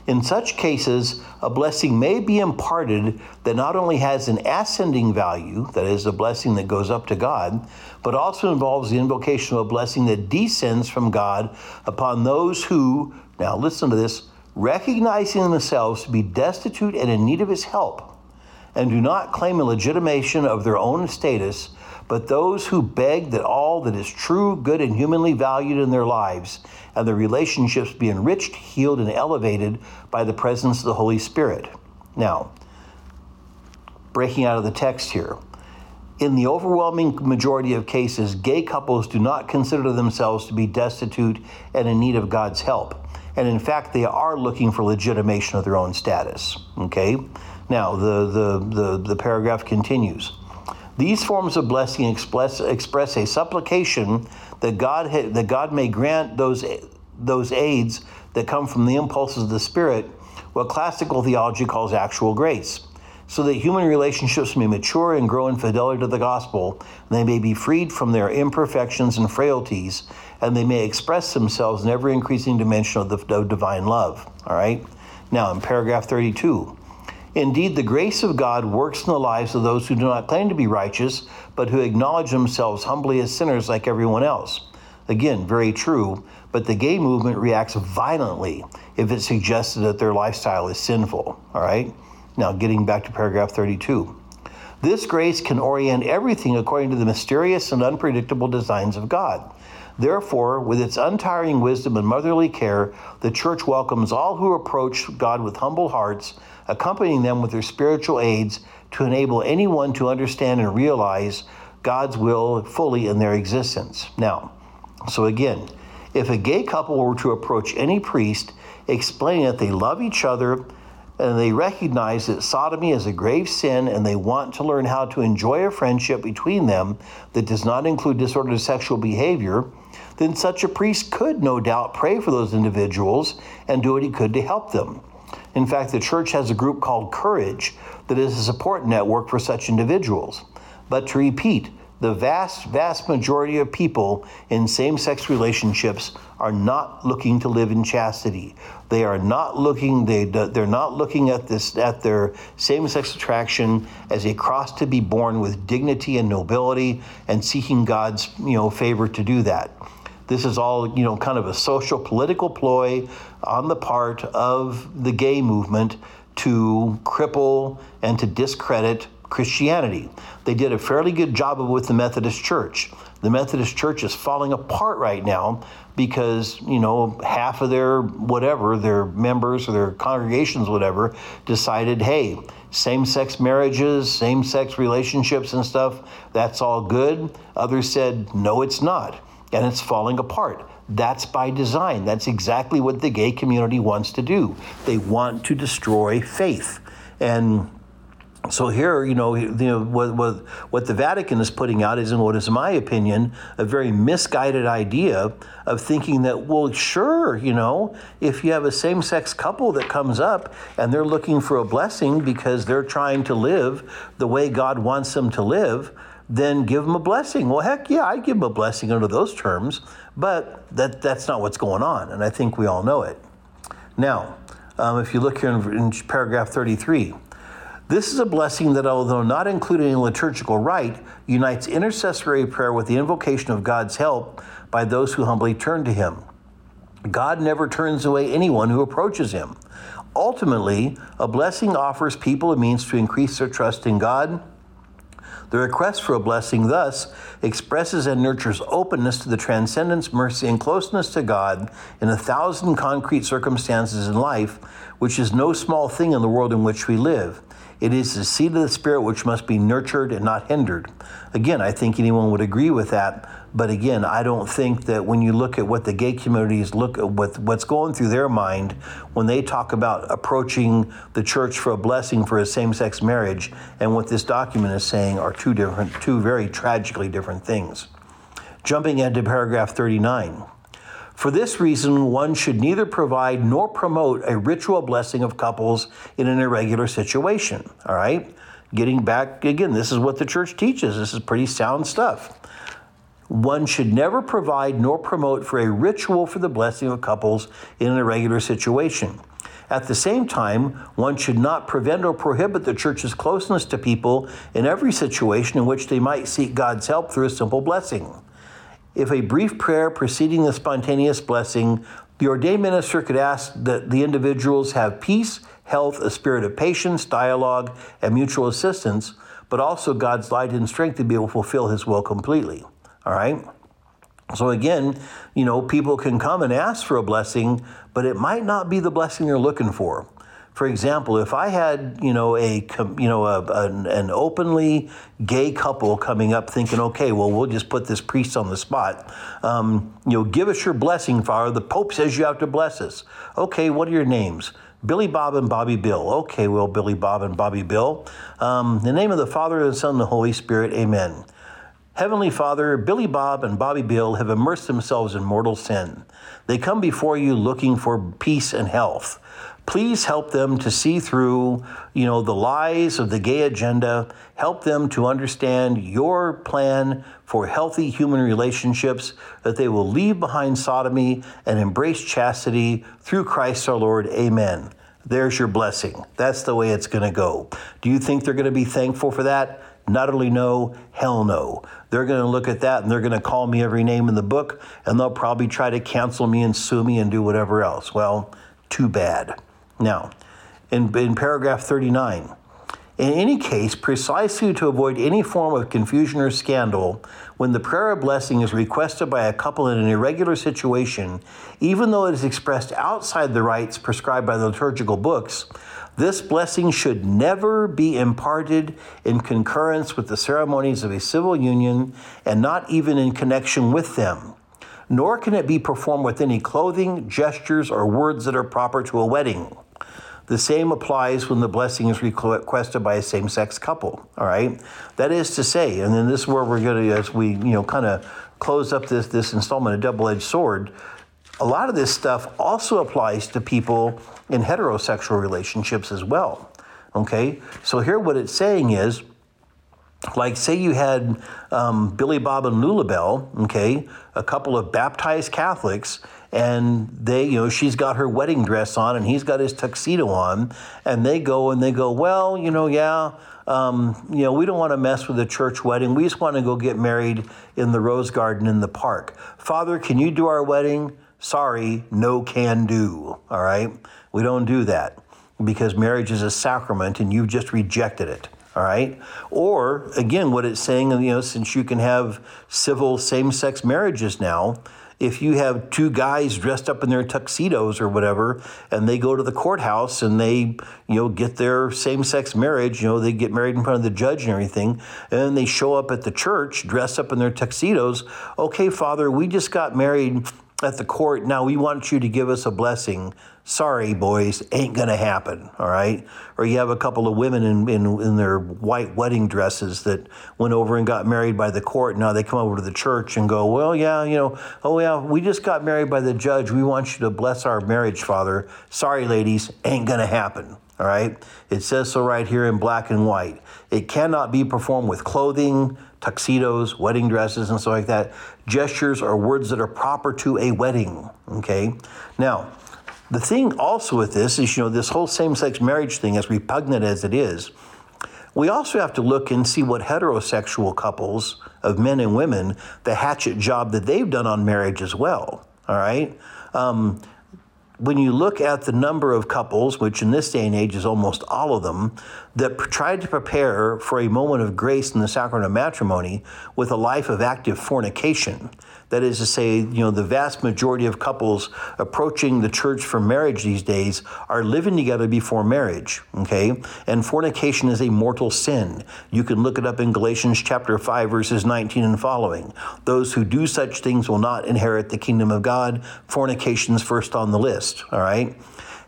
in such cases, a blessing may be imparted that not only has an ascending value, that is, a blessing that goes up to God, but also involves the invocation of a blessing that descends from God upon those who, now listen to this, recognizing themselves to be destitute and in need of His help, and do not claim a legitimation of their own status, but those who beg that all that is true, good, and humanly valued in their lives and their relationships be enriched, healed, and elevated by the presence of the Holy Spirit. Now, breaking out of the text here. In the overwhelming majority of cases, gay couples do not consider themselves to be destitute and in need of God's help. And in fact, they are looking for legitimation of their own status. Okay? Now, the, the, the, the paragraph continues. These forms of blessing express, express a supplication that God, ha- that God may grant those, those aids that come from the impulses of the Spirit, what classical theology calls actual grace. so that human relationships may mature and grow in fidelity to the gospel, and they may be freed from their imperfections and frailties, and they may express themselves in ever increasing dimension of the of divine love. All right? Now, in paragraph 32, Indeed, the grace of God works in the lives of those who do not claim to be righteous, but who acknowledge themselves humbly as sinners like everyone else. Again, very true, but the gay movement reacts violently if it's suggested that their lifestyle is sinful. All right? Now, getting back to paragraph 32. This grace can orient everything according to the mysterious and unpredictable designs of God. Therefore, with its untiring wisdom and motherly care, the church welcomes all who approach God with humble hearts, accompanying them with their spiritual aids to enable anyone to understand and realize God's will fully in their existence. Now, so again, if a gay couple were to approach any priest explaining that they love each other and they recognize that sodomy is a grave sin and they want to learn how to enjoy a friendship between them that does not include disordered sexual behavior, then such a priest could no doubt pray for those individuals and do what he could to help them. In fact, the church has a group called Courage that is a support network for such individuals. But to repeat, the vast, vast majority of people in same sex relationships are not looking to live in chastity. They are not looking, they, they're not looking at this, at their same sex attraction as a cross to be borne with dignity and nobility and seeking God's, you know, favor to do that. This is all, you know, kind of a social political ploy on the part of the gay movement to cripple and to discredit Christianity. They did a fairly good job with the Methodist Church. The Methodist Church is falling apart right now because, you know, half of their whatever, their members or their congregations, whatever, decided, hey, same sex marriages, same sex relationships and stuff, that's all good. Others said, no, it's not. And it's falling apart. That's by design. That's exactly what the gay community wants to do. They want to destroy faith. And so here, you know, you know what, what, what the Vatican is putting out is, in what is, my opinion, a very misguided idea of thinking that, well, sure, you know, if you have a same-sex couple that comes up and they're looking for a blessing because they're trying to live the way God wants them to live, then give them a blessing. Well, heck yeah, I'd give them a blessing under those terms, but that, that's not what's going on, and I think we all know it. Now, um, if you look here in, in paragraph 33, this is a blessing that, although not included in liturgical rite, unites intercessory prayer with the invocation of God's help by those who humbly turn to Him. God never turns away anyone who approaches Him. Ultimately, a blessing offers people a means to increase their trust in God. The request for a blessing thus expresses and nurtures openness to the transcendence, mercy, and closeness to God in a thousand concrete circumstances in life, which is no small thing in the world in which we live. It is the seed of the Spirit which must be nurtured and not hindered. Again, I think anyone would agree with that. But again, I don't think that when you look at what the gay communities look at what, what's going through their mind when they talk about approaching the church for a blessing for a same-sex marriage and what this document is saying are two different, two very tragically different things. Jumping into paragraph 39. For this reason, one should neither provide nor promote a ritual blessing of couples in an irregular situation. All right? Getting back again, this is what the church teaches. This is pretty sound stuff. One should never provide nor promote for a ritual for the blessing of couples in an irregular situation. At the same time, one should not prevent or prohibit the church's closeness to people in every situation in which they might seek God's help through a simple blessing. If a brief prayer preceding the spontaneous blessing, the ordained minister could ask that the individuals have peace, health, a spirit of patience, dialogue, and mutual assistance, but also God's light and strength to be able to fulfill his will completely. All right? So again, you know, people can come and ask for a blessing, but it might not be the blessing they're looking for. For example, if I had, you know, a you know a, an, an openly gay couple coming up, thinking, okay, well, we'll just put this priest on the spot. Um, you know, give us your blessing, Father. The Pope says you have to bless us. Okay, what are your names? Billy Bob and Bobby Bill. Okay, well, Billy Bob and Bobby Bill. Um, the name of the Father and the Son and the Holy Spirit. Amen. Heavenly Father, Billy Bob and Bobby Bill have immersed themselves in mortal sin. They come before you looking for peace and health. Please help them to see through, you know, the lies of the gay agenda. Help them to understand your plan for healthy human relationships, that they will leave behind sodomy and embrace chastity through Christ our Lord. Amen. There's your blessing. That's the way it's going to go. Do you think they're going to be thankful for that? Not only no, hell no. They're going to look at that and they're going to call me every name in the book and they'll probably try to cancel me and sue me and do whatever else. Well, too bad. Now, in, in paragraph 39, in any case, precisely to avoid any form of confusion or scandal, when the prayer of blessing is requested by a couple in an irregular situation, even though it is expressed outside the rites prescribed by the liturgical books, this blessing should never be imparted in concurrence with the ceremonies of a civil union and not even in connection with them. Nor can it be performed with any clothing, gestures, or words that are proper to a wedding. The same applies when the blessing is requested by a same-sex couple. All right, that is to say, and then this is where we're going to, as we you know, kind of close up this this installment, a double-edged sword. A lot of this stuff also applies to people in heterosexual relationships as well. Okay, so here what it's saying is like say you had um, Billy Bob and Lulabelle, okay, a couple of baptized Catholics, and they, you know, she's got her wedding dress on and he's got his tuxedo on, and they go and they go, well, you know, yeah, um, you know, we don't want to mess with a church wedding. We just want to go get married in the rose garden in the park. Father, can you do our wedding? Sorry, no can do. All right, we don't do that because marriage is a sacrament and you've just rejected it all right? Or again, what it's saying, you know, since you can have civil same sex marriages now, if you have two guys dressed up in their tuxedos or whatever, and they go to the courthouse and they, you know, get their same sex marriage, you know, they get married in front of the judge and everything, and then they show up at the church dressed up in their tuxedos. Okay, Father, we just got married at the court. Now we want you to give us a blessing. Sorry, boys, ain't gonna happen. All right. Or you have a couple of women in, in, in their white wedding dresses that went over and got married by the court. Now they come over to the church and go, well, yeah, you know, oh yeah, we just got married by the judge. We want you to bless our marriage, Father. Sorry, ladies, ain't gonna happen. All right. It says so right here in black and white. It cannot be performed with clothing tuxedos, wedding dresses, and stuff like that. Gestures are words that are proper to a wedding. Okay. Now, the thing also with this is, you know, this whole same sex marriage thing, as repugnant as it is, we also have to look and see what heterosexual couples of men and women, the hatchet job that they've done on marriage as well. All right. Um, when you look at the number of couples, which in this day and age is almost all of them, that tried to prepare for a moment of grace in the sacrament of matrimony with a life of active fornication, that is to say, you know, the vast majority of couples approaching the church for marriage these days are living together before marriage, okay? And fornication is a mortal sin. You can look it up in Galatians chapter 5 verses 19 and following. Those who do such things will not inherit the kingdom of God. Fornication's first on the list, all right?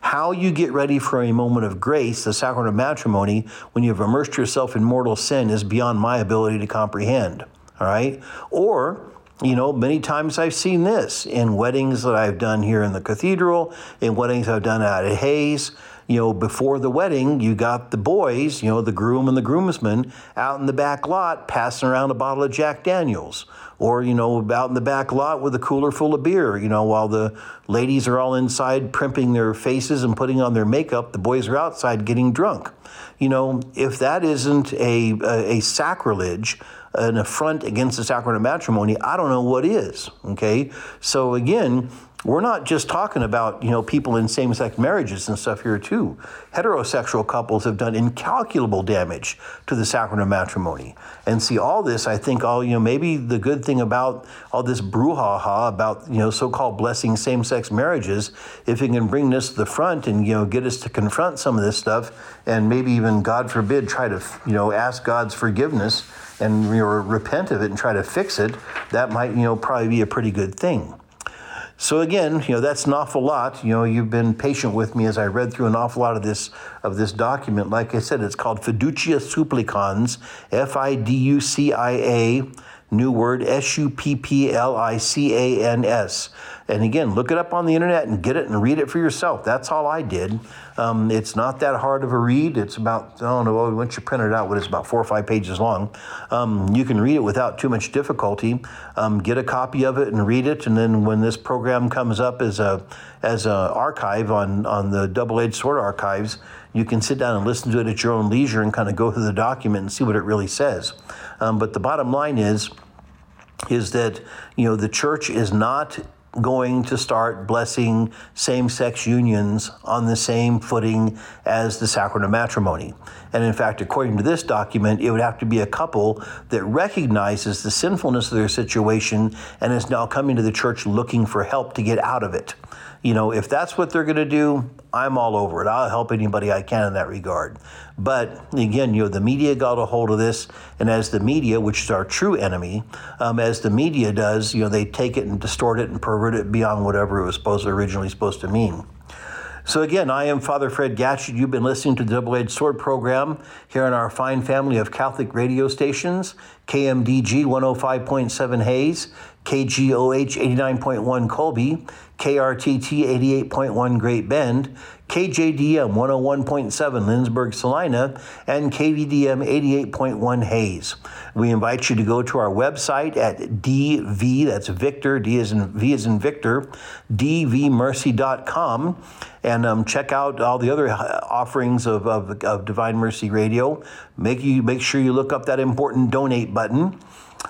How you get ready for a moment of grace, the sacrament of matrimony, when you've immersed yourself in mortal sin is beyond my ability to comprehend. All right? Or you know, many times I've seen this in weddings that I've done here in the cathedral, in weddings I've done out at Hays. You know, before the wedding, you got the boys, you know, the groom and the groomsmen out in the back lot passing around a bottle of Jack Daniels. Or, you know, out in the back lot with a cooler full of beer, you know, while the ladies are all inside primping their faces and putting on their makeup, the boys are outside getting drunk. You know, if that isn't a, a, a sacrilege, an affront against the sacrament of matrimony, I don't know what is. Okay. So again, we're not just talking about you know people in same-sex marriages and stuff here too. Heterosexual couples have done incalculable damage to the sacrament of matrimony. And see all this, I think all you know maybe the good thing about all this brouhaha about you know so-called blessing same-sex marriages, if it can bring this to the front and you know get us to confront some of this stuff, and maybe even God forbid try to you know ask God's forgiveness and you know, repent of it and try to fix it, that might you know probably be a pretty good thing. So again, you know, that's an awful lot. You know, you've been patient with me as I read through an awful lot of this of this document. Like I said, it's called Fiducia Supplicans, F I D U C I A new word S U P P L I C A N S. And again, look it up on the internet and get it and read it for yourself. That's all I did. Um, it's not that hard of a read. It's about, I don't know, once you print it out, what it's about four or five pages long. Um, you can read it without too much difficulty. Um, get a copy of it and read it. And then when this program comes up as a as an archive on, on the Double Edged Sword archives, you can sit down and listen to it at your own leisure and kind of go through the document and see what it really says. Um, but the bottom line is, is that you know the church is not going to start blessing same sex unions on the same footing as the sacrament of matrimony. And in fact, according to this document, it would have to be a couple that recognizes the sinfulness of their situation and is now coming to the church looking for help to get out of it. You know, if that's what they're going to do, I'm all over it. I'll help anybody I can in that regard. But again, you know, the media got a hold of this, and as the media, which is our true enemy, um, as the media does, you know, they take it and distort it and pervert it beyond whatever it was supposed to, originally supposed to mean. So, again, I am Father Fred Gatschet. You've been listening to the Double Edged Sword program here in our fine family of Catholic radio stations KMDG 105.7 Hays, KGOH 89.1 Colby, KRTT 88.1 Great Bend, KJDM 101.7 Lindsborg Salina, and KVDM 88.1 Hays. We invite you to go to our website at DV, that's Victor, D is in, V is in Victor, dvmercy.com, and um, check out all the other uh, offerings of, of, of Divine Mercy Radio. Make, you, make sure you look up that important donate button.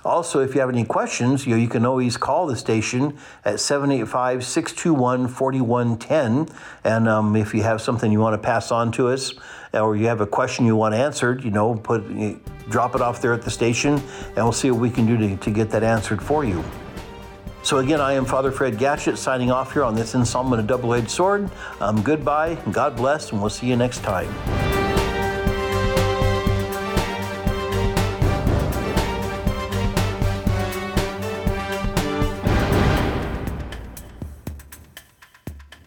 Also, if you have any questions, you, know, you can always call the station at 785 621 4110. And um, if you have something you want to pass on to us, or you have a question you want answered, you know, put drop it off there at the station, and we'll see what we can do to, to get that answered for you. So again, I am Father Fred Gatschet signing off here on this installment of Double Edged Sword. Um, goodbye, God bless, and we'll see you next time.